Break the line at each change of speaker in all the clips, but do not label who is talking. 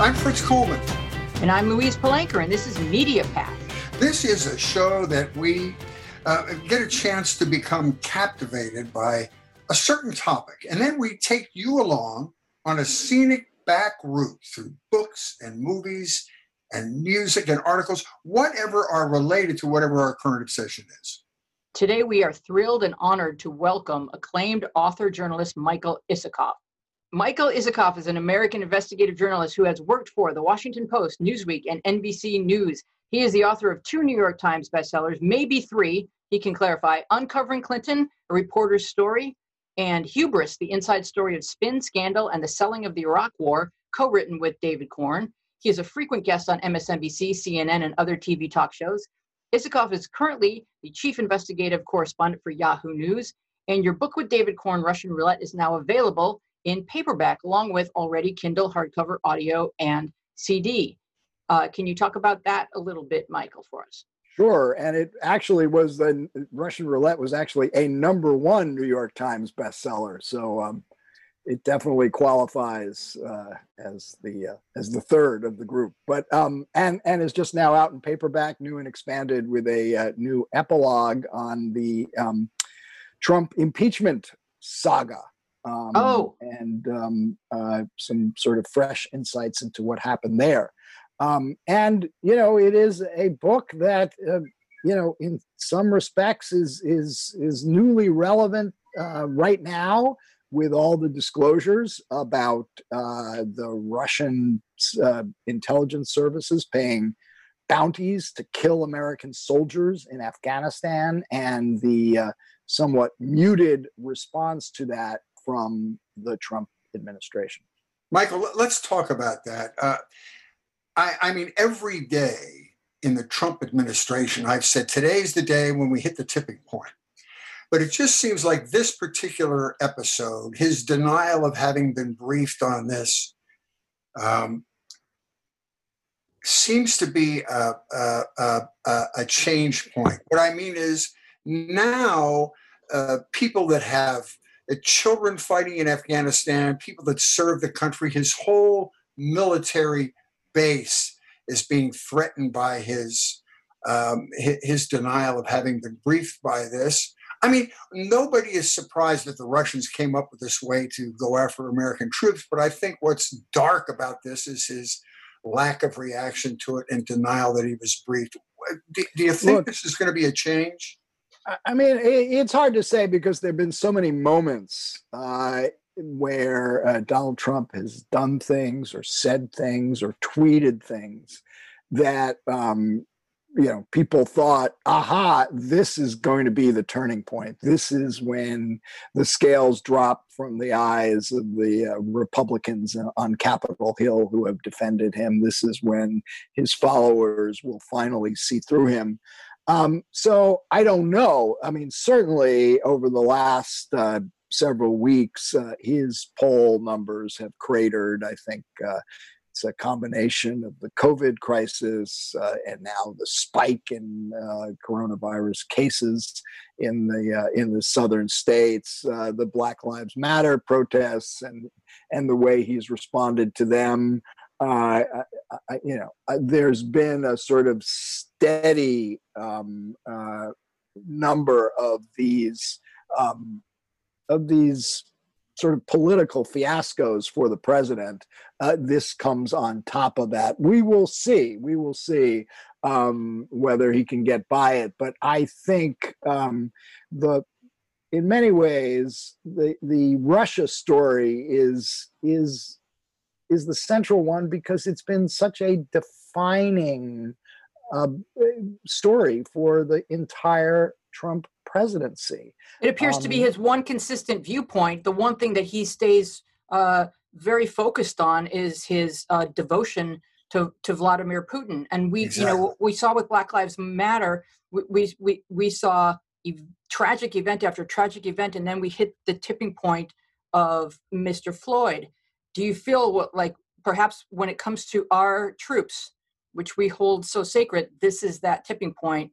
I'm Fritz Coleman.
And I'm Louise Palanker, and this is Media Path.
This is a show that we uh, get a chance to become captivated by a certain topic, and then we take you along on a scenic back route through books and movies and music and articles, whatever are related to whatever our current obsession is.
Today, we are thrilled and honored to welcome acclaimed author journalist Michael Isikoff. Michael Isikoff is an American investigative journalist who has worked for the Washington Post, Newsweek, and NBC News. He is the author of two New York Times bestsellers, maybe three, he can clarify Uncovering Clinton, A Reporter's Story, and Hubris, the inside story of spin, scandal, and the selling of the Iraq War, co written with David Corn. He is a frequent guest on MSNBC, CNN, and other TV talk shows. Isikoff is currently the chief investigative correspondent for Yahoo News, and your book with David Corn, Russian Roulette, is now available in paperback, along with already Kindle, hardcover, audio, and CD. Uh, can you talk about that a little bit, Michael, for us?
Sure, and it actually was the Russian Roulette was actually a number one New York Times bestseller. So um, it definitely qualifies uh, as the uh, as the third of the group. But um, and and is just now out in paperback, new and expanded, with a uh, new epilogue on the um, Trump impeachment saga.
Um, oh,
and um, uh, some sort of fresh insights into what happened there. Um, and you know, it is a book that uh, you know, in some respects, is is is newly relevant uh, right now with all the disclosures about uh, the Russian uh, intelligence services paying bounties to kill American soldiers in Afghanistan and the uh, somewhat muted response to that from the Trump administration.
Michael, let's talk about that. Uh, I, I mean, every day in the Trump administration, I've said today's the day when we hit the tipping point. But it just seems like this particular episode, his denial of having been briefed on this, um, seems to be a, a, a, a, change point. What I mean is now uh, people that have the children fighting in Afghanistan, people that serve the country, his whole military base is being threatened by his um, his denial of having been briefed by this. I mean, nobody is surprised that the Russians came up with this way to go after American troops, but I think what's dark about this is his lack of reaction to it and denial that he was briefed. Do, do you think Look, this is going to be a change?
I mean, it's hard to say because there have been so many moments uh, where uh, Donald Trump has done things or said things or tweeted things that um, you know people thought, "Aha, this is going to be the turning point. This is when the scales drop from the eyes of the uh, Republicans on Capitol Hill who have defended him. This is when his followers will finally see through him." Um, so I don't know. I mean, certainly over the last uh, several weeks, uh, his poll numbers have cratered. I think uh, it's a combination of the COVID crisis uh, and now the spike in uh, coronavirus cases in the uh, in the southern states, the Black Lives Matter protests, and and the way he's responded to them. I, I, you know, there's been a sort of steady um, uh, number of these um, of these sort of political fiascos for the president. Uh, this comes on top of that. We will see. We will see um, whether he can get by it. But I think um, the in many ways the the Russia story is is is the central one because it's been such a defining uh, story for the entire Trump presidency.
It appears um, to be um, his one consistent viewpoint. The one thing that he stays uh, very focused on is his uh, devotion to, to Vladimir Putin. And we, exactly. you know, we saw with Black Lives Matter, we, we, we saw tragic event after tragic event, and then we hit the tipping point of Mr. Floyd. Do you feel what, like perhaps when it comes to our troops, which we hold so sacred, this is that tipping point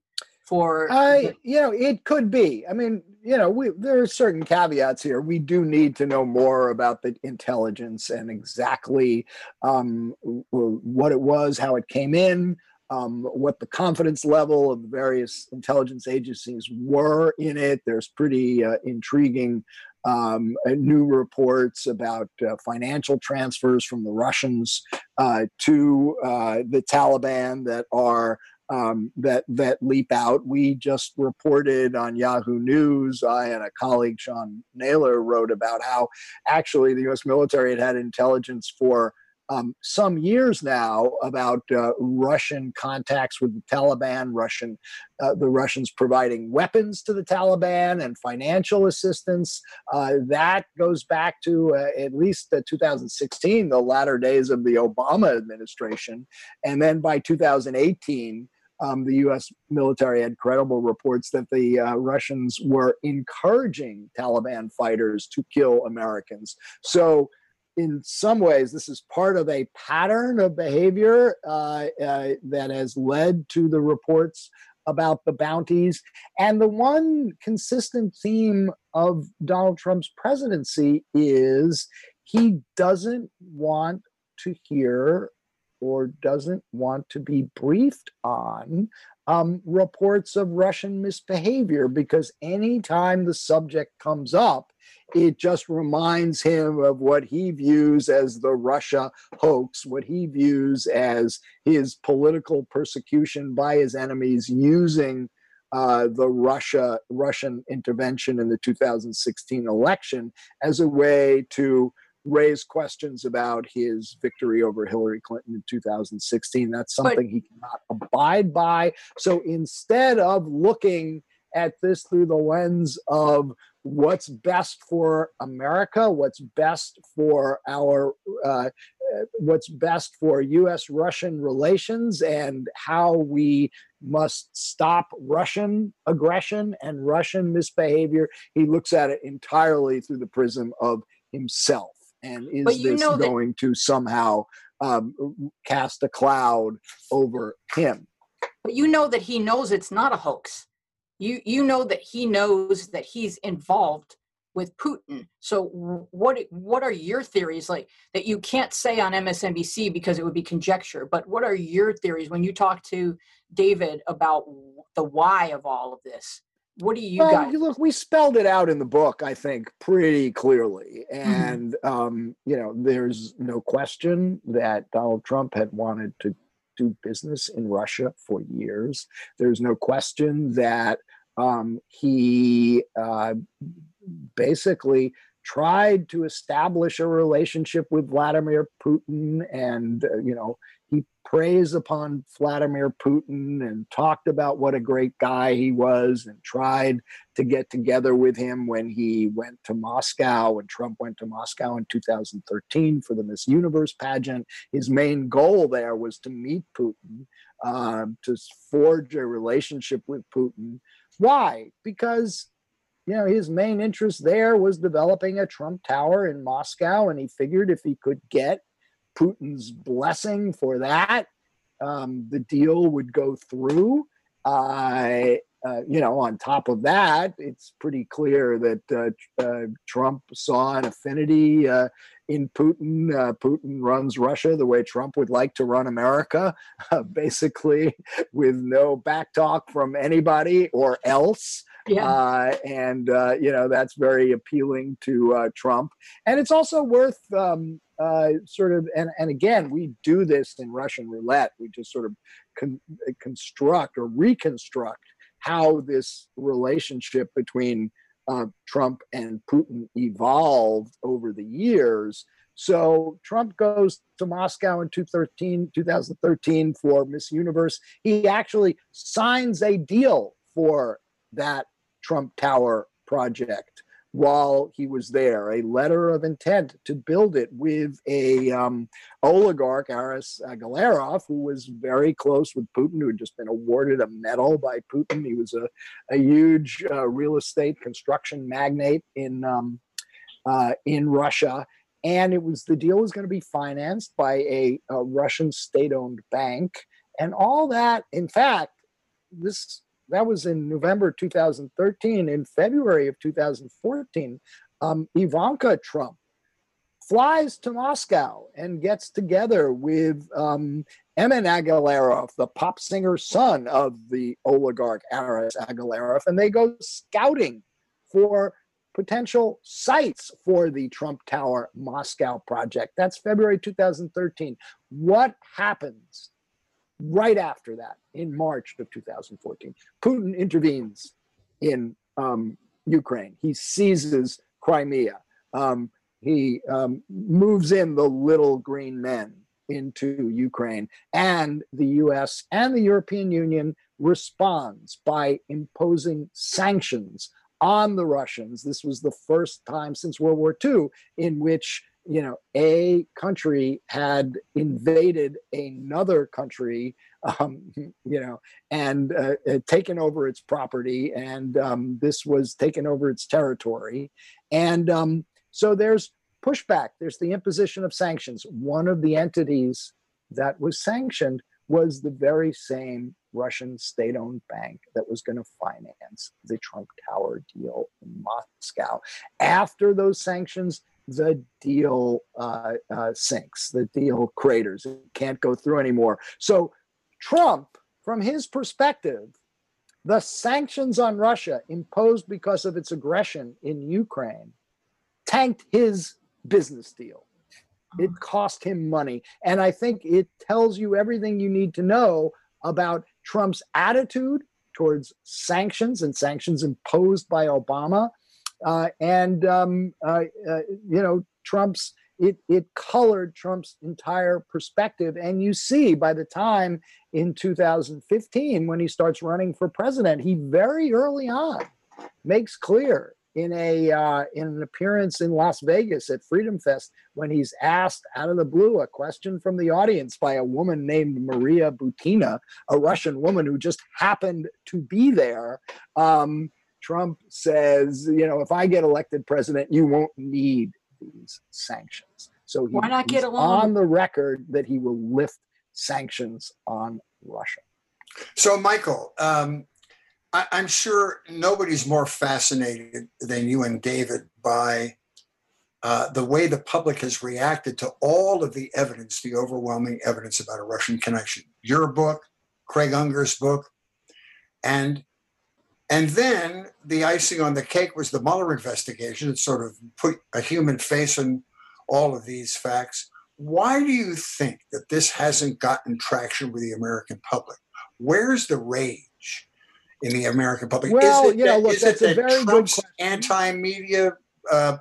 for
I, you know, it could be. I mean, you know, we there are certain caveats here. We do need to know more about the intelligence and exactly um, what it was, how it came in, um, what the confidence level of the various intelligence agencies were in it. There's pretty uh, intriguing um, uh, new reports about uh, financial transfers from the Russians uh, to uh, the Taliban that are um, that that leap out. We just reported on Yahoo News. I and a colleague, Sean Naylor, wrote about how actually the U.S. military had had intelligence for um, some years now about uh, Russian contacts with the Taliban, Russian, uh, the Russians providing weapons to the Taliban and financial assistance. Uh, that goes back to uh, at least uh, 2016, the latter days of the Obama administration, and then by 2018. Um, the U.S. military had credible reports that the uh, Russians were encouraging Taliban fighters to kill Americans. So in some ways, this is part of a pattern of behavior uh, uh, that has led to the reports about the bounties. And the one consistent theme of Donald Trump's presidency is he doesn't want to hear or doesn't want to be briefed on um, reports of Russian misbehavior because anytime the subject comes up, it just reminds him of what he views as the Russia hoax, what he views as his political persecution by his enemies using uh, the Russia Russian intervention in the 2016 election as a way to raise questions about his victory over Hillary Clinton in 2016. That's something he cannot abide by. So instead of looking at this through the lens of what's best for America, what's best for our, uh, what's best for U.S. Russian relations, and how we must stop Russian aggression and Russian misbehavior. He looks at it entirely through the prism of himself. And is this going that- to somehow um, cast a cloud over him?
But you know that he knows it's not a hoax you you know that he knows that he's involved with Putin. So what what are your theories like that you can't say on MSNBC because it would be conjecture, but what are your theories when you talk to David about the why of all of this? What do you well, guys
look, we spelled it out in the book, I think, pretty clearly. Mm-hmm. And mm-hmm. um, you know, there's no question that Donald Trump had wanted to do business in Russia for years. There's no question that um, he uh, basically tried to establish a relationship with Vladimir Putin and, uh, you know, he praised upon Vladimir Putin and talked about what a great guy he was and tried to get together with him when he went to Moscow and Trump went to Moscow in 2013 for the Miss Universe pageant. His main goal there was to meet Putin, uh, to forge a relationship with Putin. Why? Because you know his main interest there was developing a Trump Tower in Moscow, and he figured if he could get Putin's blessing for that, um, the deal would go through. Uh, uh, you know, on top of that, it's pretty clear that uh, uh Trump saw an affinity uh, in Putin. Uh, Putin runs Russia the way Trump would like to run America, basically with no backtalk from anybody or else. Yeah. and, you know, that's very appealing to Trump. And it's also worth um, uh, sort of, and, and again, we do this in Russian roulette. We just sort of con- construct or reconstruct how this relationship between uh, Trump and Putin evolved over the years. So Trump goes to Moscow in 2013, 2013 for Miss Universe. He actually signs a deal for that Trump Tower project while he was there, a letter of intent to build it with a um, oligarch, Aras Agalarov, who was very close with Putin, who had just been awarded a medal by Putin. He was a, a huge uh, real estate construction magnate in um, uh, in Russia, and it was the deal was going to be financed by a, a Russian state-owned bank, and all that. In fact, this that was in November 2013. In February of 2014, um, Ivanka Trump flies to Moscow and gets together with um, Emin Agalarov, the pop singer son of the oligarch Aras Agalarov, and they go scouting for potential sites for the Trump Tower Moscow project. That's February 2013. What happens right after that in March of 2014? Putin intervenes in um, Ukraine. He seizes Crimea. Um, he um, moves in the little green men into Ukraine, and the US and the European Union responds by imposing sanctions on the Russians. This was the first time since World War II in which you know a country had invaded another country um, you know and uh, taken over its property and um, this was taken over its territory and um, so there's pushback there's the imposition of sanctions one of the entities that was sanctioned was the very same Russian state owned bank that was going to finance the Trump Tower deal in Moscow. After those sanctions, the deal uh, uh, sinks, the deal craters, it can't go through anymore. So, Trump, from his perspective, the sanctions on Russia imposed because of its aggression in Ukraine tanked his business deal. It cost him money. And I think it tells you everything you need to know about Trump's attitude towards sanctions and sanctions imposed by Obama. Uh, and, um, uh, uh, you know, Trump's, it, it colored Trump's entire perspective. And you see by the time in 2015, when he starts running for president, he very early on makes clear in a uh, in an appearance in Las Vegas at Freedom Fest when he's asked out of the blue a question from the audience by a woman named Maria Butina, a Russian woman who just happened to be there. Um, Trump says, you know, if I get elected president, you won't need these sanctions. So he,
why not get along
on the record that he will lift sanctions on Russia.
So, Michael, um, I, am sure nobody's more fascinated than you and David by uh, the way the public has reacted to all of the evidence, the overwhelming evidence about a Russian connection. Your book, Craig Unger's book, and and then the icing on the cake was the Mueller investigation. It sort of put a human face on all of these facts. Why do you think that this hasn't gotten traction with the American public? Where's the rage? in the American public?
Well, is it you know, look, that's a very
Trump's
good
anti-media uh,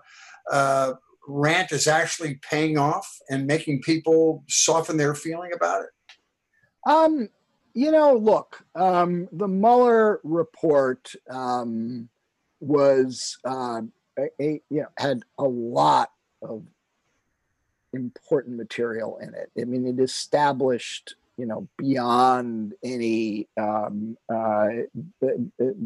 uh, rant is actually paying off and making people soften their feeling about it?
Um, you know, look, um, the Mueller report um, was uh, a, a, you know had a lot of important material in it. I mean, it established you know beyond any um, uh,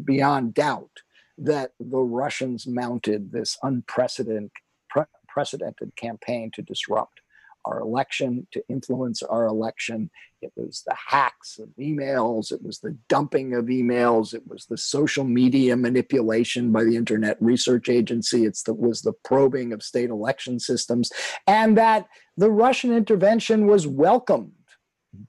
beyond doubt that the Russians mounted this unprecedented precedented campaign to disrupt our election, to influence our election. It was the hacks of emails, it was the dumping of emails, it was the social media manipulation by the Internet Research Agency, it was the probing of state election systems, and that the Russian intervention was welcomed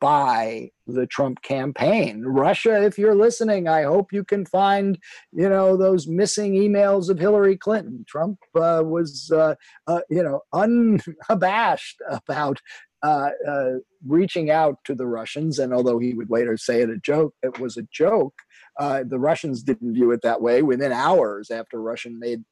by the Trump campaign. Russia, if you're listening, I hope you can find, you know, those missing emails of Hillary Clinton. Trump uh, was, uh, uh, you know, unabashed about uh, uh, reaching out to the Russians. And although he would later say it a joke, it was a joke. Uh, the Russians didn't view it that way. Within hours after Russian made,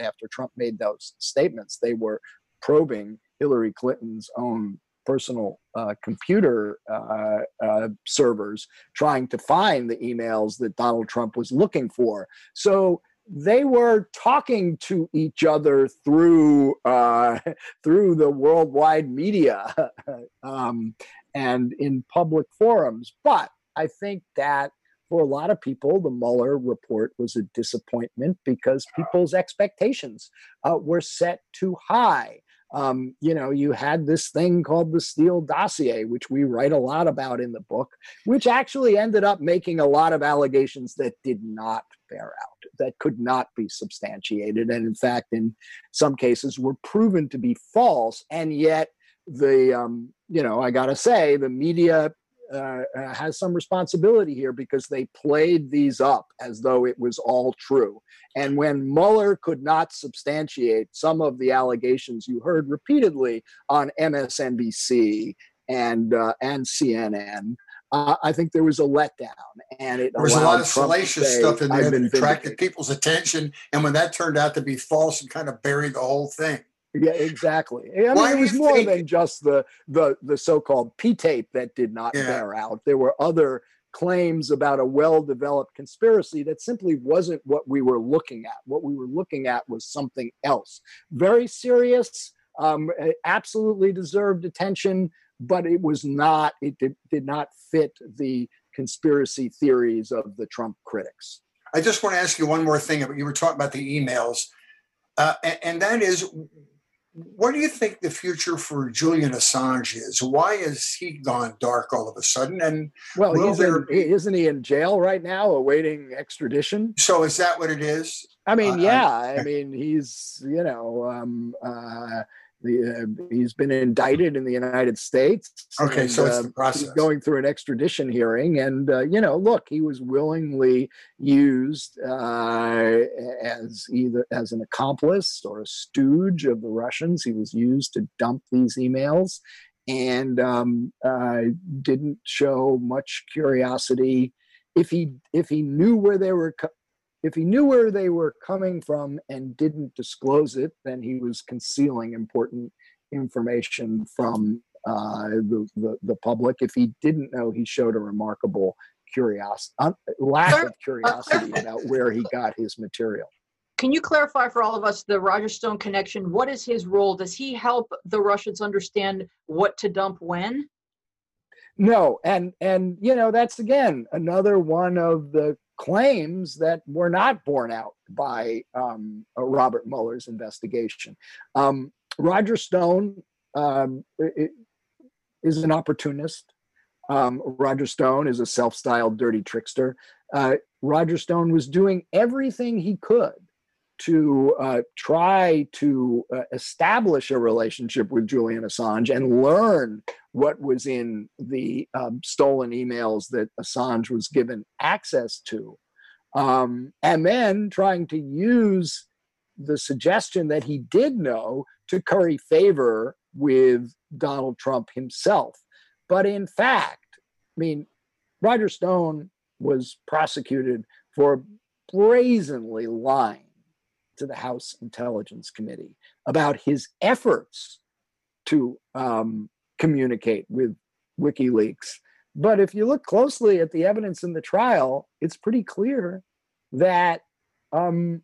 after Trump made those statements, they were probing Hillary Clinton's own personal uh, computer uh, uh, servers trying to find the emails that Donald Trump was looking for. So they were talking to each other through uh, through the worldwide media um, and in public forums. But I think that for a lot of people, the Mueller report was a disappointment because people's expectations uh, were set too high. Um, you know, you had this thing called the Steele dossier, which we write a lot about in the book, which actually ended up making a lot of allegations that did not bear out, that could not be substantiated, and in fact, in some cases, were proven to be false. And yet, the um, you know, I gotta say, the media uh, uh, has some responsibility here because they played these up as though it was all true. And when Mueller could not substantiate some of the allegations you heard repeatedly on MSNBC and uh, and CNN, uh, I think there was a letdown, and it
there was a lot of Trump salacious say, stuff in there that attracted people's attention. And when that turned out to be false, and kind of buried the whole thing.
Yeah, exactly. I mean, it was more think- than just the the the so-called P tape that did not yeah. bear out. There were other claims about a well-developed conspiracy that simply wasn't what we were looking at. What we were looking at was something else. Very serious, um, absolutely deserved attention, but it was not. It did, did not fit the conspiracy theories of the Trump critics.
I just want to ask you one more thing. You were talking about the emails, uh, and, and that is what do you think the future for Julian Assange is? Why has he gone dark all of a sudden? And
well, he's in, isn't he in jail right now, awaiting extradition?
So is that what it is?
I mean, uh, yeah. I, I, mean, he's you know um, uh, the, uh, he's been indicted in the United States.
Okay, and, so it's uh, the process.
going through an extradition hearing, and uh, you know, look, he was willingly used uh, as either as an accomplice or a stooge of the Russians. He was used to dump these emails, and um, uh, didn't show much curiosity. If he if he knew where they were co- if he knew where they were coming from and didn't disclose it, then he was concealing important information from uh, the, the, the public. If he didn't know, he showed a remarkable curiosity, uh, lack of curiosity about where he got his material.
Can you clarify for all of us the Roger Stone connection? What is his role? Does he help the Russians understand what to dump when?
No, and and you know that's again another one of the claims that were not borne out by um, Robert Mueller's investigation. Um, Roger Stone um, is an opportunist. Um, Roger Stone is a self styled dirty trickster. Uh, Roger Stone was doing everything he could to uh, try to uh, establish a relationship with Julian Assange and learn what was in the um, stolen emails that Assange was given access to. Um, and then trying to use the suggestion that he did know to curry favor with Donald Trump himself. But in fact, I mean, Roger Stone was prosecuted for brazenly lying to the House Intelligence Committee about his efforts to um, communicate with WikiLeaks. But if you look closely at the evidence in the trial, it's pretty clear that um,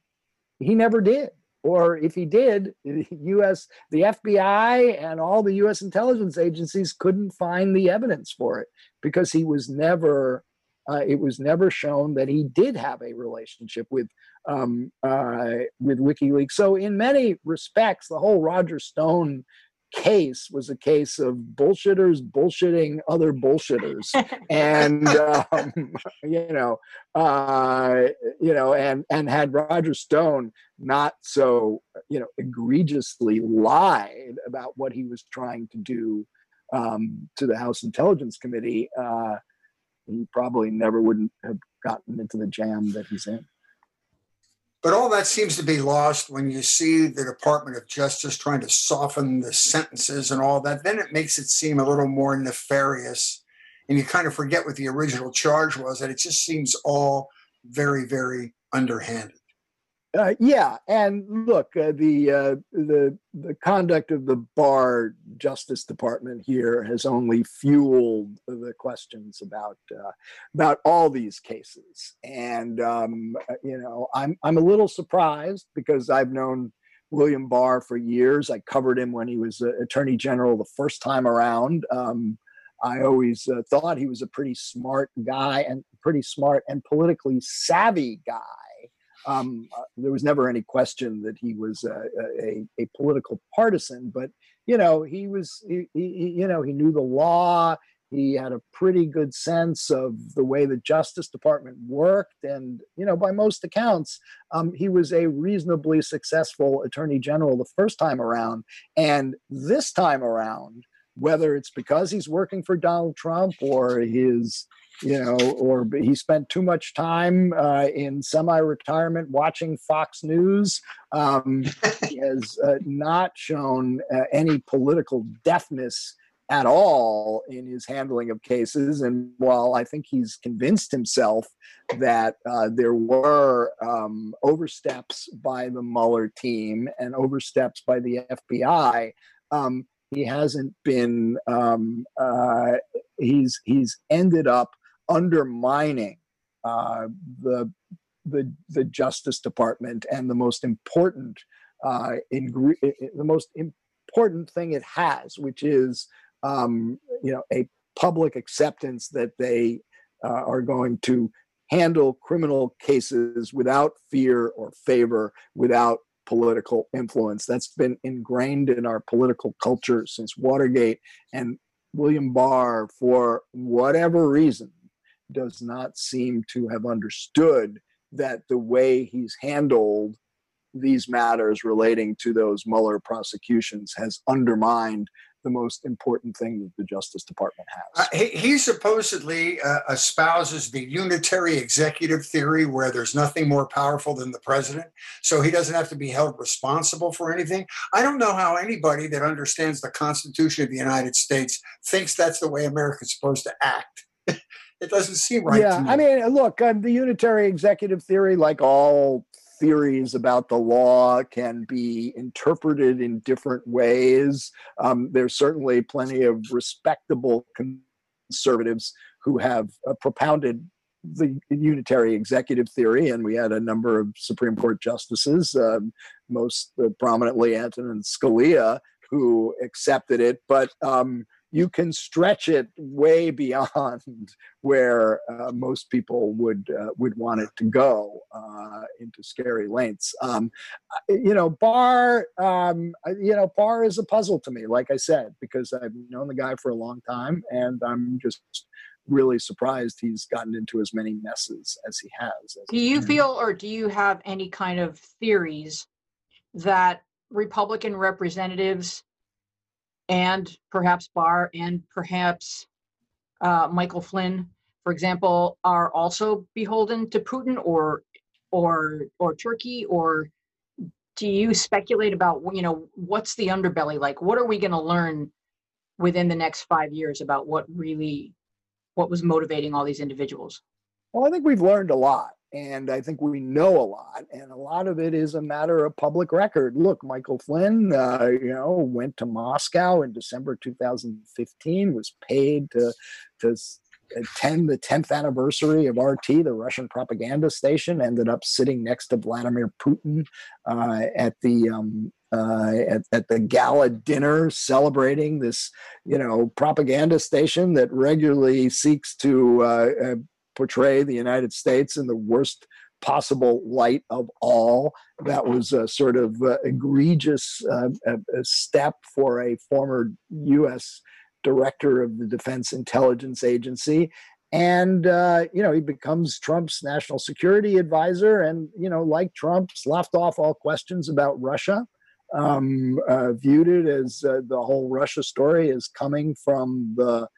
he never did. Or if he did, U.S., the FBI, and all the U.S. intelligence agencies couldn't find the evidence for it because he was never. Uh, it was never shown that he did have a relationship with um, uh, with WikiLeaks. So, in many respects, the whole Roger Stone case was a case of bullshitters bullshitting other bullshitters and um, you know uh, you know and and had roger stone not so you know egregiously lied about what he was trying to do um, to the house intelligence committee uh, he probably never wouldn't have gotten into the jam that he's in
but all that seems to be lost when you see the Department of Justice trying to soften the sentences and all that. Then it makes it seem a little more nefarious. And you kind of forget what the original charge was, and it just seems all very, very underhanded.
Uh, yeah, and look, uh, the uh, the the conduct of the Barr Justice Department here has only fueled the questions about uh, about all these cases, and um, uh, you know, I'm I'm a little surprised because I've known William Barr for years. I covered him when he was Attorney General the first time around. Um, I always uh, thought he was a pretty smart guy and pretty smart and politically savvy guy Um, uh, there was never any question that he was a, a, a political partisan, but you know, he was, he, he, you know, he knew the law. He had a pretty good sense of the way the Justice Department worked. And, you know, by most accounts, um, he was a reasonably successful attorney general the first time around. And this time around, whether it's because he's working for Donald Trump or his, you know, or he spent too much time uh, in semi-retirement watching Fox News. Um, he has uh, not shown uh, any political deafness at all in his handling of cases. And while I think he's convinced himself that uh, there were um, oversteps by the Mueller team and oversteps by the FBI, um, he hasn't been. Um, uh, he's he's ended up undermining uh, the the the Justice Department and the most important uh, the most important thing it has, which is um, you know, a public acceptance that they uh, are going to handle criminal cases without fear or favor, without political influence. That's been ingrained in our political culture since Watergate. And William Barr, for whatever reason, does not seem to have understood that the way he's handled these matters relating to those Mueller prosecutions has undermined the most important thing that the Justice Department has.
Uh, he, he, supposedly uh, espouses the unitary executive theory where there's nothing more powerful than the president, so he doesn't have to be held responsible for anything. I don't know how anybody that understands the Constitution of the United States thinks that's the way America's supposed to act. it doesn't seem right.
Yeah,
me.
I mean, look, uh, the unitary executive theory, like all theories about the law can be interpreted in different ways. Um, there's certainly plenty of respectable conservatives who have uh, propounded the unitary executive theory, and we had a number of Supreme Court justices, um, most prominently Antonin Scalia, who accepted it. But um, you can stretch it way beyond where uh, most people would uh, would want it to go uh, into scary lengths. Um, you know, Barr. Um, you know, Barr is a puzzle to me. Like I said, because I've known the guy for a long time, and I'm just really surprised he's gotten into as many messes as he has.
Do you feel, or do you have any kind of theories that Republican representatives and perhaps Barr and perhaps uh, Michael Flynn, for example, are also beholden to Putin or or or Turkey or do you speculate about you know what's the underbelly? Like what are we going to learn within the next five years about what really what was motivating all these individuals?
Well i think we've learned a lot and I think we know a lot, and a lot of it is a matter of public record. Look, Michael Flynn, uh, you know, went to Moscow in December 2015, was paid to to attend the 10th anniversary of RT, the Russian propaganda station. Ended up sitting next to Vladimir Putin uh, at the um, uh, at, at the gala dinner celebrating this, you know, propaganda station that regularly seeks to uh, uh portray the United States in the worst possible light of all. That was a sort of uh, egregious uh, a step for a former U.S. director of the Defense Intelligence Agency. And, uh, you know, he becomes Trump's national security advisor. And, you know, like Trump's left off all questions about Russia. Um, uh, viewed it as uh, the whole Russia story is coming from the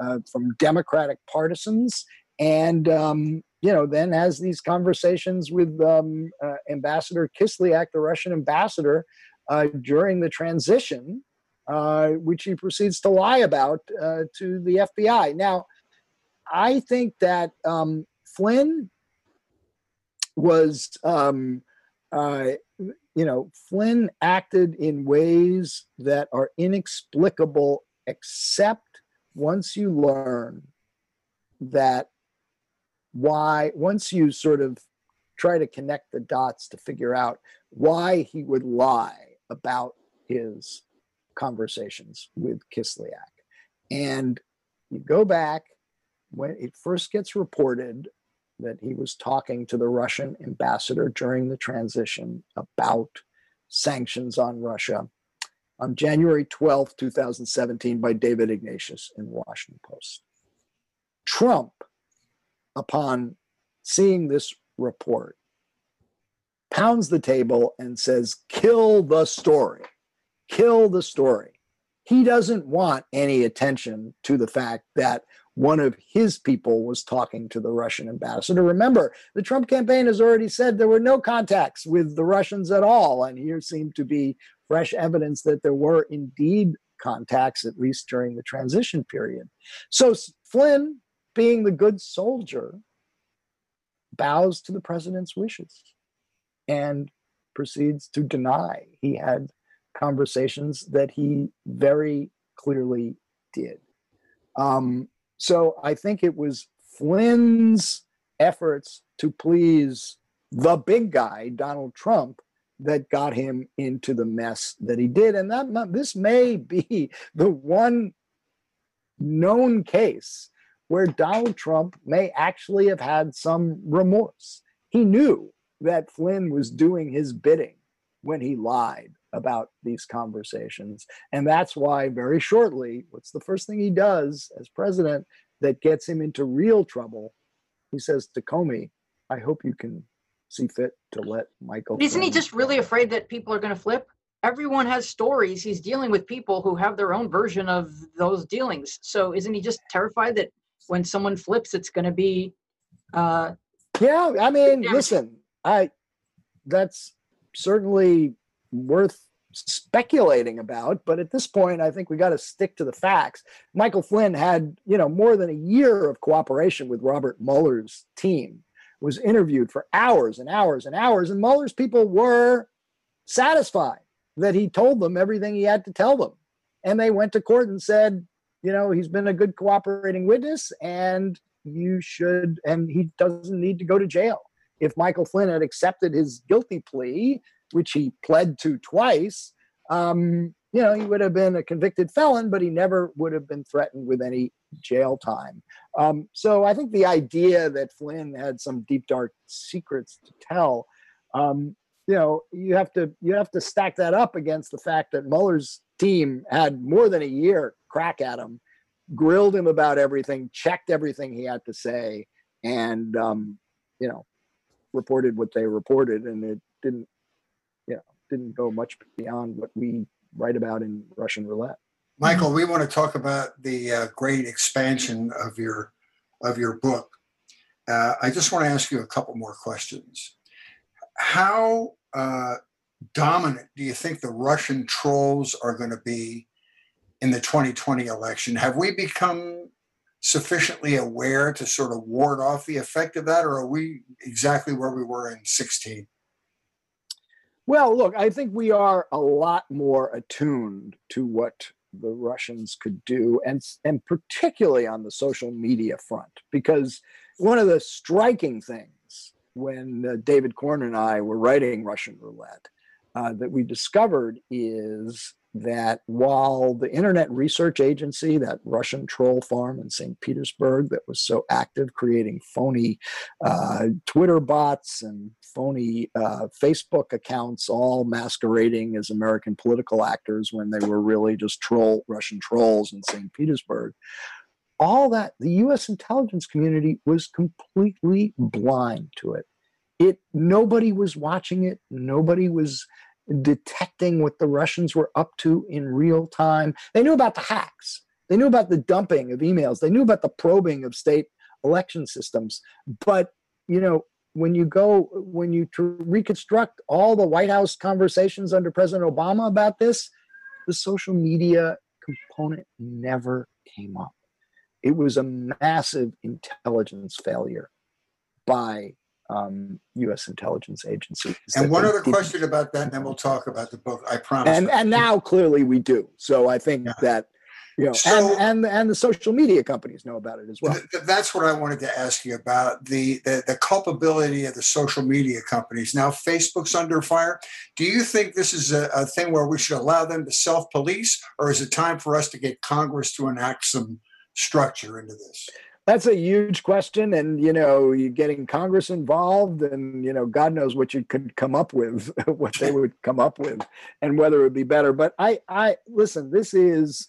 uh, from Democratic partisans and um, you know then has these conversations with um, uh, Ambassador Kislyak, the Russian ambassador, uh, during the transition, uh, which he proceeds to lie about uh, to the FBI. Now, I think that um, Flynn was, um, uh, you know, Flynn acted in ways that are inexplicable, except once you learn that why once you sort of try to connect the dots to figure out why he would lie about his conversations with Kislyak. And you go back when it first gets reported that he was talking to the Russian ambassador during the transition about sanctions on Russia on January 12, 2017, by David Ignatius in Washington Post. Trump, upon seeing this report, pounds the table and says, Kill the story. Kill the story. He doesn't want any attention to the fact that one of his people was talking to the Russian ambassador. Remember, the Trump campaign has already said there were no contacts with the Russians at all. And here seemed to be fresh evidence that there were indeed contacts, at least during the transition period. So Flynn, being the good soldier, bows to the president's wishes and proceeds to deny he had conversations that he very clearly did. Um, so I think it was Flynn's efforts to please the big guy, Donald Trump, that got him into the mess that he did. And that this may be the one known case where Donald Trump may actually have had some remorse. He knew that Flynn was doing his bidding when he lied about these conversations. And that's why, very shortly, what's the first thing he does as president that gets him into real trouble? He says to Comey, I hope you can see fit to let Michael.
Isn't he just really afraid that people are going to flip? Everyone has stories. He's dealing with people who have their own version of those dealings. So isn't he just terrified that when someone flips, it's going to be. Uh,
yeah, I mean, listen, I that's certainly worth speculating about but at this point i think we got to stick to the facts michael flynn had you know more than a year of cooperation with robert mueller's team was interviewed for hours and hours and hours and mueller's people were satisfied that he told them everything he had to tell them and they went to court and said you know he's been a good cooperating witness and you should and he doesn't need to go to jail if michael flynn had accepted his guilty plea which he pled to twice, um, you know, he would have been a convicted felon, but he never would have been threatened with any jail time. Um, so I think the idea that Flynn had some deep dark secrets to tell, um, you know, you have to you have to stack that up against the fact that Mueller's team had more than a year crack at him, grilled him about everything, checked everything he had to say, and um, you know, reported what they reported, and it didn't you know, didn't go much beyond what we write about in Russian roulette.
Michael, we want to talk about the uh, great expansion of your of your book. Uh, I just want to ask you a couple more questions. How uh, dominant do you think the Russian trolls are going to be in the 2020 election? Have we become sufficiently aware to sort of ward off the effect of that, or are we exactly where we were in 16?
Well, look, I think we are a lot more attuned to what the Russians could do, and and particularly on the social media front, because one of the striking things when uh, David Corn and I were writing Russian Roulette uh, that we discovered is that while the Internet Research Agency, that Russian troll farm in St. Petersburg that was so active, creating phony uh, Twitter bots and phony uh, Facebook accounts, all masquerading as American political actors when they were really just troll Russian trolls in St. Petersburg. All that the U.S. intelligence community was completely blind to it. It nobody was watching it. Nobody was detecting what the Russians were up to in real time. They knew about the hacks. They knew about the dumping of emails. They knew about the probing of state election systems. But, you know, when you go, when you reconstruct all the White House conversations under President Obama about this, the social media component never came up. It was a massive intelligence failure by um, U.S. intelligence agencies.
And one other question about that, and then we'll talk about the book. I promise.
And and now clearly we do. So I think yeah. that you know, so, and, and and the social media companies know about it as well.
Th- that's what I wanted to ask you about the, the the culpability of the social media companies. Now Facebook's under fire. Do you think this is a, a thing where we should allow them to self police, or is it time for us to get Congress to enact some structure into this?
That's a huge question and you know you're getting congress involved and you know god knows what you could come up with what they would come up with and whether it would be better. But i i listen this is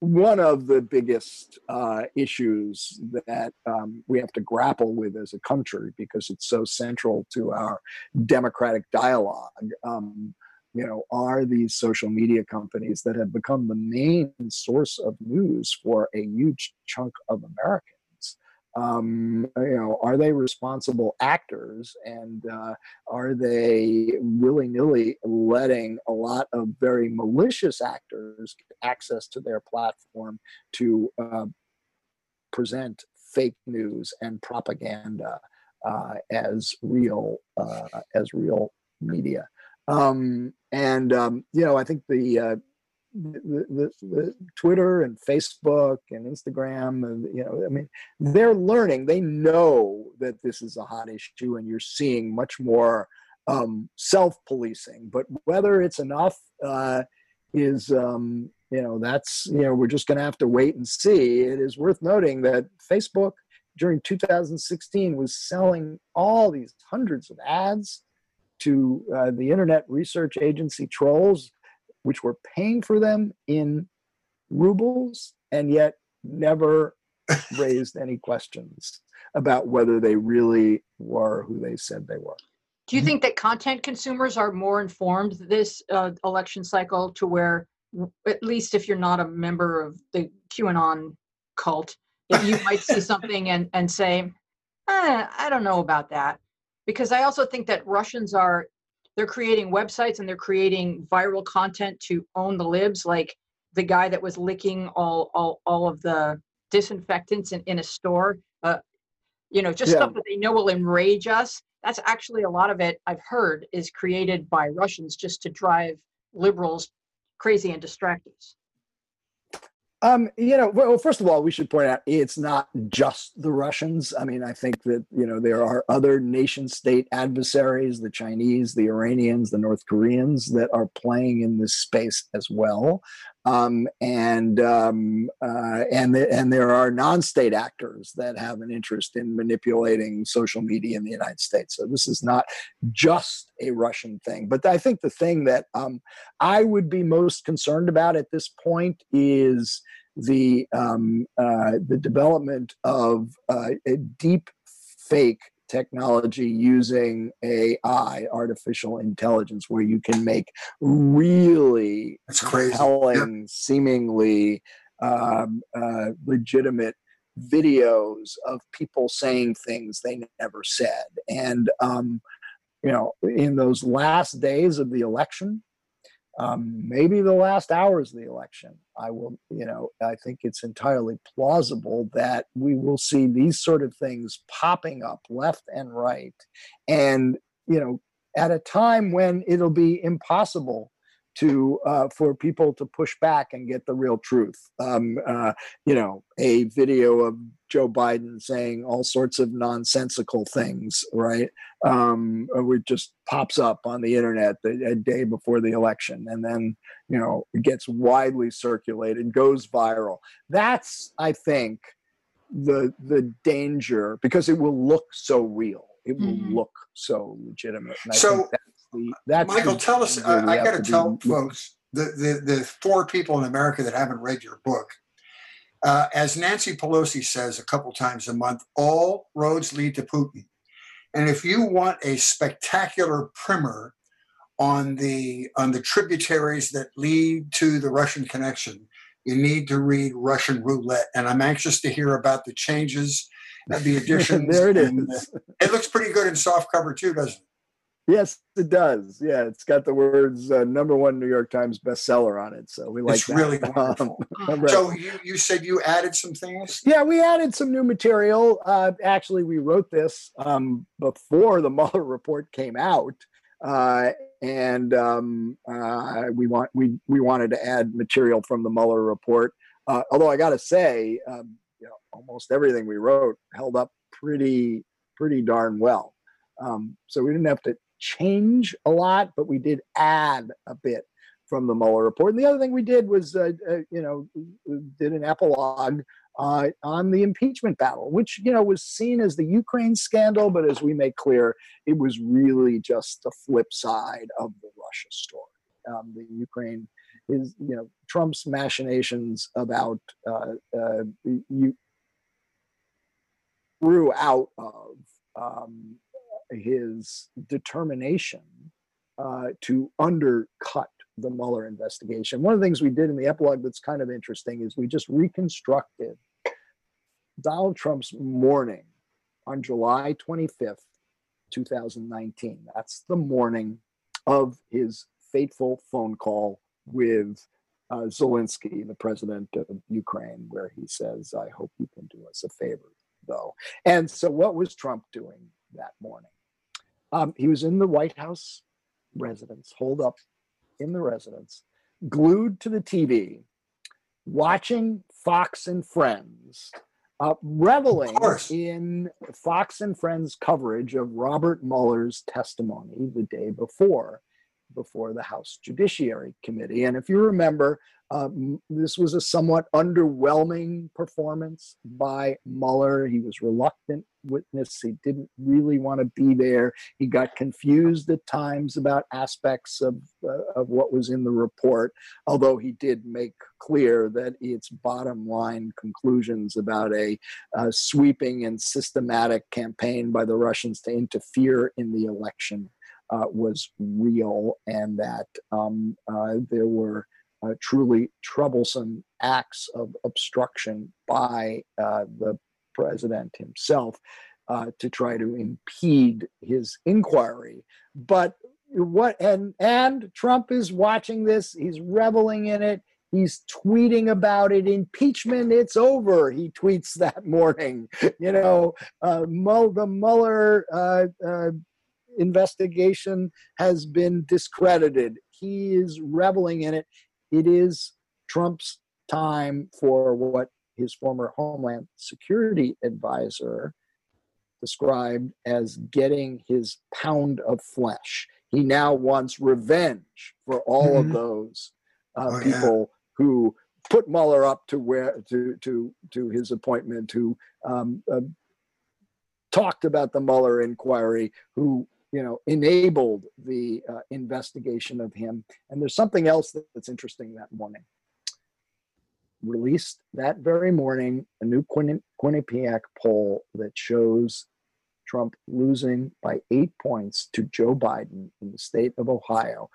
one of the biggest uh, issues that um, we have to grapple with as a country because it's so central to our democratic dialogue. Um, you know are these social media companies that have become the main source of news for a huge chunk of americans? Um, you know are they responsible actors? And uh, are they willy-nilly letting a lot of very malicious actors get access to their platform to uh, present fake news and propaganda uh, as real uh, as real media um, and um, you know, I think the, uh, the, the, the, Twitter and Facebook and Instagram, and you know, I mean, they're learning. They know that this is a hot issue, and you're seeing much more um, self-policing. But whether it's enough uh, is, um, you know, that's you know, we're just going to have to wait and see. It is worth noting that Facebook during 2016 was selling all these hundreds of ads to uh, the internet research agency trolls, which were paying for them in rubles and yet never raised any questions about whether they really were who they said they were.
Do you think that content consumers are more informed this uh, election cycle to where, at least if you're not a member of the QAnon cult, that you might see something and, and say, eh, I don't know about that? Because I also think that Russians are they're creating websites and they're creating viral content to own the libs, like the guy that was licking all all, all of the disinfectants in, in a store. Uh, you know, just yeah. stuff that they know will enrage us. That's actually a lot of it I've heard is created by Russians just to drive liberals crazy and distract us.
Um, you know, well, first of all, we should point out it's not just the Russians. I mean, I think that, you know, there are other nation state adversaries, the Chinese, the Iranians, the North Koreans that are playing in this space as well. Um, and um, uh, and the, and there are non-state actors that have an interest in manipulating social media in the United States. So this is not just a Russian thing. But I think the thing that um, I would be most concerned about at this point is the um, uh, the development of uh, a deep fake technology using AI, artificial intelligence, where you can make really
That's crazy.
compelling, seemingly um, uh, legitimate videos of people saying things they never said. And, um, you know, in those last days of the election, um, maybe the last hours of the election. I will, you know, I think it's entirely plausible that we will see these sort of things popping up left and right. And, you know, at a time when it'll be impossible to uh, for people to push back and get the real truth. Um, uh, you know, a video of Joe Biden saying all sorts of nonsensical things, right? Um, it just pops up on the internet the, a day before the election, and then you know it gets widely circulated, goes viral. That's, I think, the the danger because it will look so real. It will mm-hmm. look so legitimate.
so the that's Michael. The, tell us. I, I got to tell folks the, the the four people in America that haven't read your book. Uh, as Nancy Pelosi says a couple times a month, all roads lead to Putin. And if you want a spectacular primer on the on the tributaries that lead to the Russian connection, you need to read Russian Roulette. And I'm anxious to hear about the changes, and the additions.
there it is.
And, uh, it looks pretty good in soft cover too, doesn't it?
Yes, it does. Yeah, it's got the words uh, number one New York Times bestseller on it. So we like
it's that. really wonderful. Um, right. So you, you said you added some things?
Yeah, we added some new material. Uh, actually, we wrote this um, before the Mueller report came out. Uh, and um, uh, we want we we wanted to add material from the Mueller report. Uh, although I got to say, um, you know, almost everything we wrote held up pretty pretty darn well. Um, so we didn't have to change a lot, but we did add a bit from the Mueller report. And the other thing we did was, uh, uh, you know, did an epilogue uh, on the impeachment battle, which you know was seen as the Ukraine scandal, but as we make clear, it was really just the flip side of the Russia story. Um, the Ukraine is you know Trump's machinations about uh, uh, you grew out of um, his determination uh, to undercut the Mueller investigation. One of the things we did in the epilogue that's kind of interesting is we just reconstructed Donald Trump's morning on July 25th, 2019. That's the morning of his fateful phone call with uh, Zelensky, the president of Ukraine, where he says, I hope you can do us a favor, though. And so, what was Trump doing that morning? Um, he was in the White House residence, holed up in the residence, glued to the TV, watching Fox and Friends, uh, reveling in Fox and Friends coverage of Robert Mueller's testimony the day before before the House Judiciary Committee. And if you remember, um, this was a somewhat underwhelming performance by Mueller. He was reluctant witness. He didn't really want to be there. He got confused at times about aspects of uh, of what was in the report. Although he did make clear that its bottom line conclusions about a uh, sweeping and systematic campaign by the Russians to interfere in the election uh, was real and that um, uh, there were uh, truly troublesome acts of obstruction by uh, the president himself uh, to try to impede his inquiry. But what and and Trump is watching this. He's reveling in it. He's tweeting about it. Impeachment, it's over. He tweets that morning. You know, uh, the Mueller uh, uh, investigation has been discredited. He is reveling in it. It is Trump's time for what his former Homeland Security advisor described as getting his pound of flesh. He now wants revenge for all mm-hmm. of those uh, oh, people yeah. who put Mueller up to where to to to his appointment, who um, uh, talked about the Mueller inquiry, who you know, enabled the uh, investigation of him. And there's something else that's interesting that morning. Released that very morning, a new Quinnipiac poll that shows Trump losing by eight points to Joe Biden in the state of Ohio,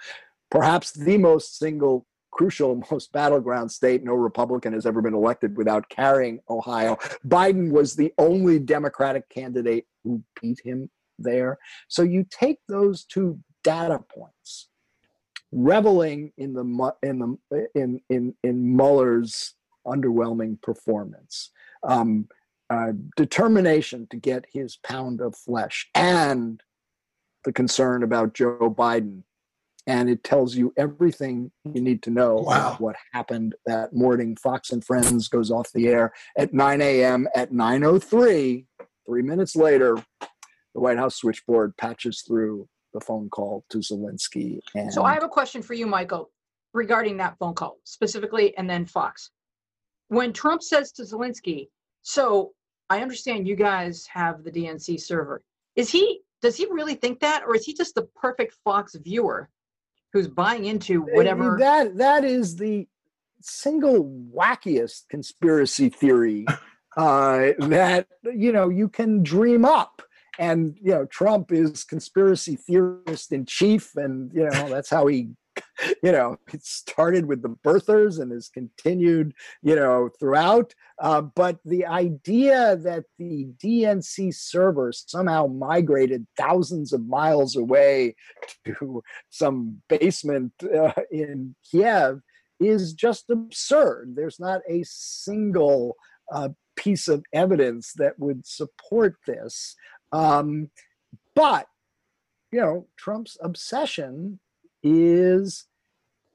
perhaps the most single crucial, most battleground state. No Republican has ever been elected without carrying Ohio. Biden was the only Democratic candidate who beat him there. So you take those two data points, reveling in the in the in in in Mueller's underwhelming performance, um, uh, determination to get his pound of flesh, and the concern about Joe Biden. And it tells you everything you need to know wow. about what happened that morning. Fox and Friends goes off the air at 9 a.m. At 9:03, three minutes later, the White House switchboard patches through the phone call to Zelensky. And
so I have a question for you, Michael, regarding that phone call specifically, and then Fox. When Trump says to Zelensky, "So I understand you guys have the DNC server," is he does he really think that, or is he just the perfect Fox viewer who's buying into whatever?
That that is the single wackiest conspiracy theory uh, that you know you can dream up and you know trump is conspiracy theorist in chief and you know that's how he you know it started with the birthers and has continued you know throughout. Uh, but the idea that the dnc server somehow migrated thousands of miles away to some basement uh, in kiev is just absurd. There's not a single uh, piece of evidence that would support this um, but you know, Trump's obsession is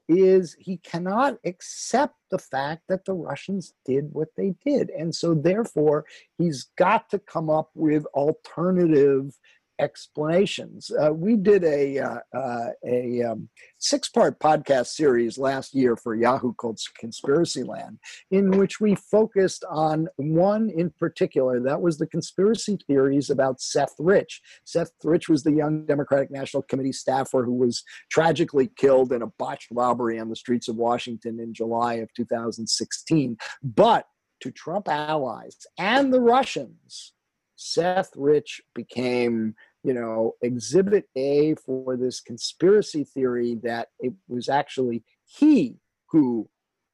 is he cannot accept the fact that the Russians did what they did. And so therefore he's got to come up with alternative explanations. Uh, we did a uh, uh, a um, six part podcast series last year for Yahoo called Conspiracy Land, in which we focused on one in particular. That was the conspiracy theories about Seth Rich. Seth Rich was the young Democratic National Committee staffer who was tragically killed in a botched robbery on the streets of Washington in July of 2016. But to Trump allies and the Russians, Seth Rich became, you know, exhibit A for this conspiracy theory that it was actually he who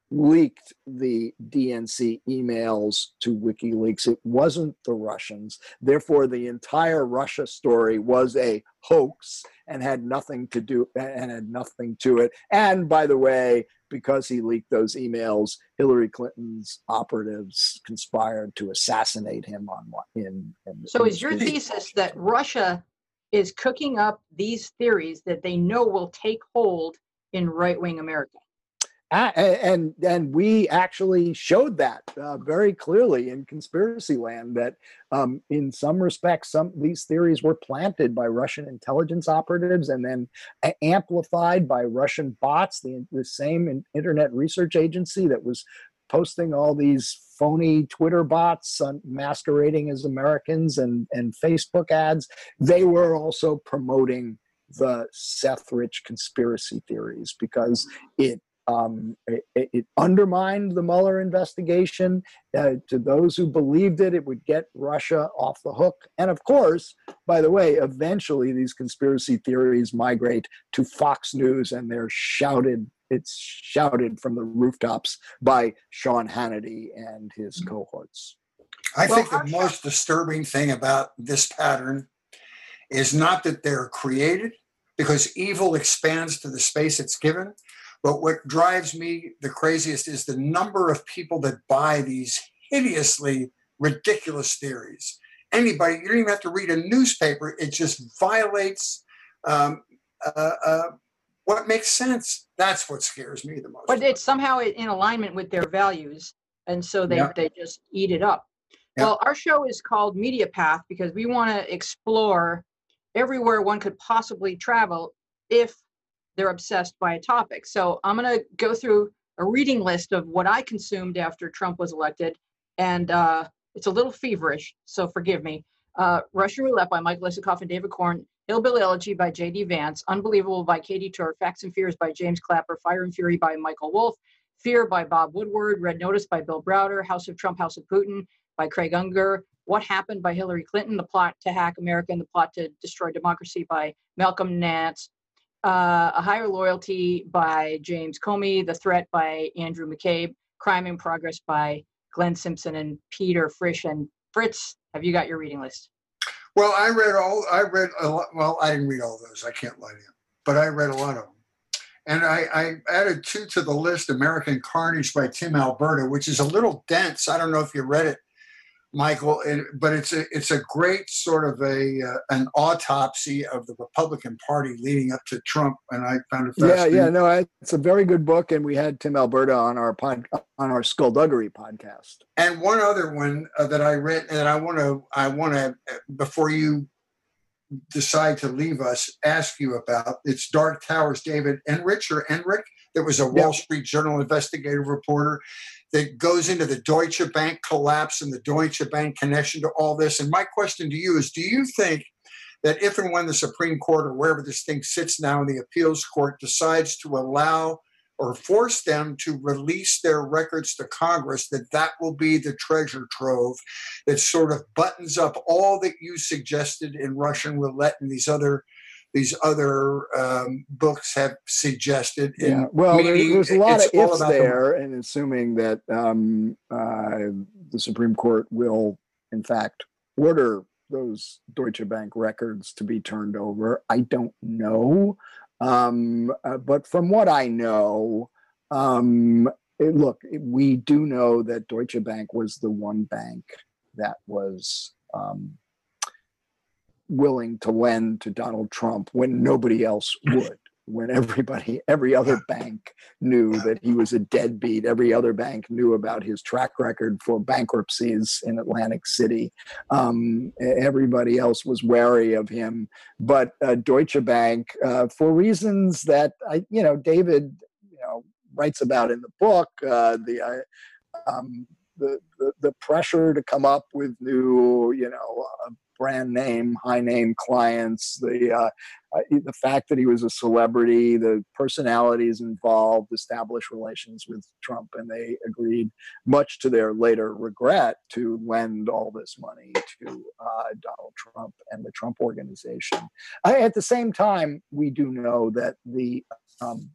leaked the DNC emails to WikiLeaks. It wasn't the Russians. Therefore, the entire Russia story was a hoax and had nothing to do and had nothing to it. And by the way, because he leaked those emails, Hillary Clinton's operatives conspired to assassinate him on in, in
So is your thesis that Russia is cooking up these theories that they know will take hold in right-wing America?
And and we actually showed that uh, very clearly in conspiracy land that um, in some respects some these theories were planted by russian intelligence operatives and then amplified by russian bots the, the same internet research agency that was posting all these phony twitter bots masquerading as americans and and facebook ads. They were also promoting the Seth Rich conspiracy theories because it um, it, it, undermined the Mueller investigation. Uh, to those who believed it, it would get Russia off the hook. And of course, by the way, eventually these conspiracy theories migrate to Fox News and they're shouted. It's shouted from the rooftops by Sean Hannity and his mm-hmm. cohorts.
I think the most disturbing thing about this pattern is not that they're created, because evil expands to the space it's given but what drives me the craziest is the number of people that buy these hideously ridiculous theories. Anybody, you don't even have to read a newspaper, it just violates um, uh, uh, what makes sense. That's what scares me the most.
But it's somehow in alignment with their values. And so they, yeah. they just eat it up. Yeah. Well, our show is called Media Path because we want to explore everywhere one could possibly travel if they're obsessed by a topic. So I'm going to go through a reading list of what I consumed after Trump was elected, and uh, it's a little feverish, so forgive me. Uh, Russian Roulette by Michael Isikoff and David Corn, Hillbilly Elegy by J.D. Vance, Unbelievable by Katy Tur, Facts and Fears by James Clapper, Fire and Fury by Michael Wolff, Fear by Bob Woodward, Red Notice by Bill Browder, House of Trump, House of Putin by Craig Unger, What Happened by Hillary Clinton, The Plot to Hack America and the Plot to Destroy Democracy by Malcolm Nance, uh, A Higher Loyalty by James Comey, The Threat by Andrew McCabe, Crime in Progress by Glenn Simpson and Peter Fritsch. And Fritz, have you got your reading list?
Well, I read all, I read a lot, well, I didn't read all those, I can't lie to you, but I read a lot of them. And I, I added two to the list American Carnage by Tim Alberta, which is a little dense. I don't know if you read it, Michael, but it's a it's a great sort of a uh, an autopsy of the Republican Party leading up to Trump, and I found it fascinating.
Yeah, yeah, no, I, it's a very good book, and we had Tim Alberta on our pod on our Skullduggery podcast.
And one other one uh, that I read, and I want to I want to before you decide to leave us, ask you about. It's Dark Towers, David Enrich or Enric. That was a Wall Street Journal investigative reporter that goes into the Deutsche Bank collapse and the Deutsche Bank connection to all this. And my question to you is do you think that if and when the Supreme Court or wherever this thing sits now in the appeals court decides to allow or force them to release their records to Congress, that that will be the treasure trove that sort of buttons up all that you suggested in Russian roulette and these other these other um, books have suggested.
Yeah, well, there's a lot of ifs there, the and assuming that um, uh, the Supreme Court will, in fact, order those Deutsche Bank records to be turned over. I don't know, um, uh, but from what I know, um, it, look, we do know that Deutsche Bank was the one bank that was um, willing to lend to Donald Trump when nobody else would. when everybody, every other bank knew that he was a deadbeat. Every other bank knew about his track record for bankruptcies in Atlantic City. Um, everybody else was wary of him. But uh, Deutsche Bank, uh, for reasons that I, you know, David, you know, writes about in the book, uh, the uh, um, the, the, pressure to come up with new, you know, uh, brand name, high name clients, the uh, uh, the fact that he was a celebrity, the personalities involved, established relations with Trump, and they agreed, much to their later regret, to lend all this money to uh, Donald Trump and the Trump organization. at the same time, we do know that the um,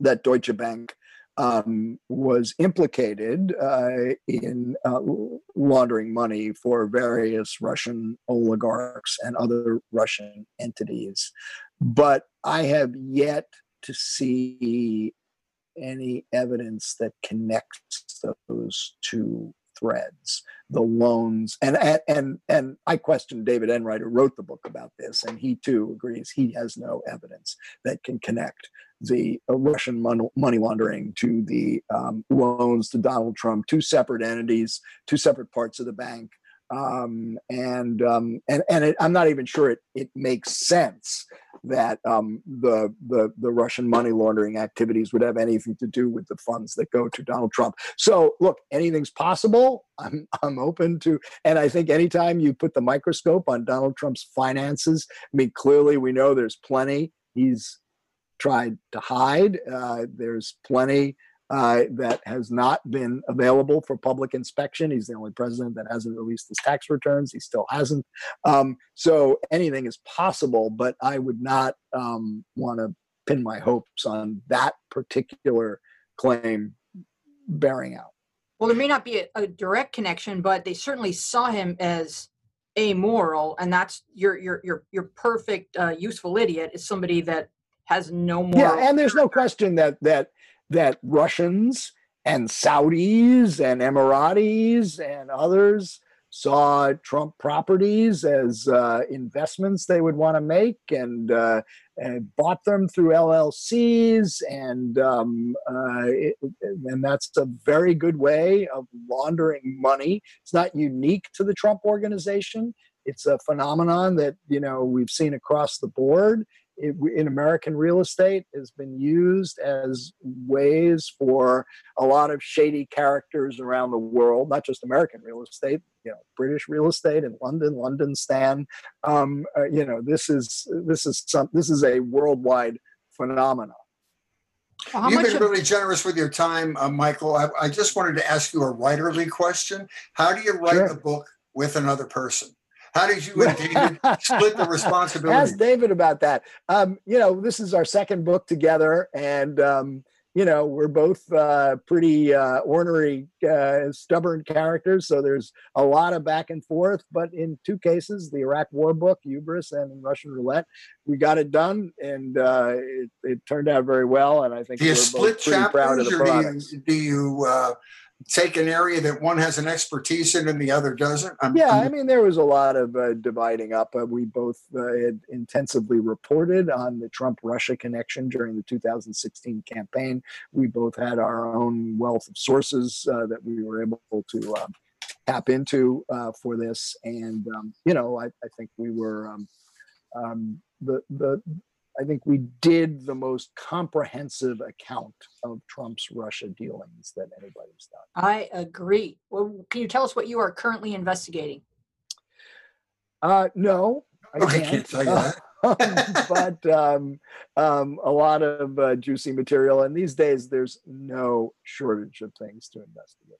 that Deutsche Bank um, was implicated uh, in uh, laundering money for various Russian oligarchs and other Russian entities. But I have yet to see any evidence that connects those two threads the loans and and and, and i questioned David Enrich who wrote the book about this and he too agrees he has no evidence that can connect the uh, russian money laundering to the um, loans to donald trump two separate entities two separate parts of the bank um, and um, and and it, I'm not even sure it it makes sense that um, the the the Russian money laundering activities would have anything to do with the funds that go to Donald Trump. So look, anything's possible. I'm I'm open to, and I think anytime you put the microscope on Donald Trump's finances, I mean, clearly we know there's plenty he's tried to hide. Uh, there's plenty uh, that has not been available for public inspection. He's the only president that hasn't released his tax returns. He still hasn't. Um, so anything is possible, but I would not um, want to pin my hopes on that particular claim bearing out.
Well, there may not be a, a direct connection, but they certainly saw him as amoral, and that's your your your your perfect uh, useful idiot is somebody that has no more.
Yeah, and there's no question that that that Russians and Saudis and Emiratis and others saw Trump properties as uh, investments they would want to make and, uh, and, bought them through LLCs. And, um, uh, it, and that's a very good way of laundering money. It's not unique to the Trump organization. It's a phenomenon that you know we've seen across the board in American real estate has been used as ways for a lot of shady characters around the world, not just American real estate, you know, British real estate in London, London Stan. Um, uh, you know, this is this is some this is a worldwide phenomenon.
Well, You've been of- really generous with your time, uh, Michael. I, I, just wanted to ask you a writerly question. How do you write sure. a book with another person? How did you and David split the responsibility?
Ask David about that. Um, you know, this is our second book together, and um, you know we're both uh, pretty uh, ornery, uh, stubborn characters. So there's a lot of back and forth. But in two cases, the Iraq War book, Hubris, and Russian Roulette, we got it done, and uh, it, it, turned out very well. And I think
do you split chapters, or do you, do you uh, take an area that one has an expertise in and the other doesn't?
I'm, yeah, I'm, i mean, there was a lot of uh, dividing up. Uh, we both uh, had intensively reported on the Trump Russia connection during the 2016 campaign. We both had our own wealth of sources uh, that we were able to um, tap into uh, for this. And, um, you know, I, I, think we were. Um, um the the I think we did the most comprehensive account of Trump's Russia dealings that anybody's done.
I agree. Well, can you tell us what you are currently investigating?
Uh, no, I can't. I can't tell you that. but um, um, a lot of uh, juicy material, and these days there's no shortage of things to investigate.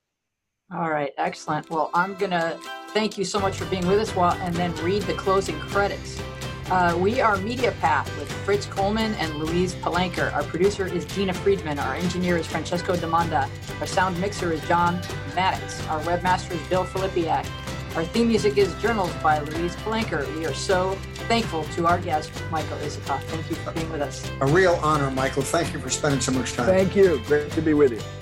All right, excellent. Well, I'm gonna thank you so much for being with us, while, and then read the closing credits. Uh, we are Media Path with Fritz Coleman and Louise Palanker. Our producer is Gina Friedman. Our engineer is Francesco Demanda. Our sound mixer is John Maddox. Our webmaster is Bill Filipiak. Our theme music is Journals by Louise Palanker. We are so thankful to our guest, Michael Isikoff. Thank you for being with us.
A real honor, Michael. Thank you for spending so much time.
Thank you. Great to be with you.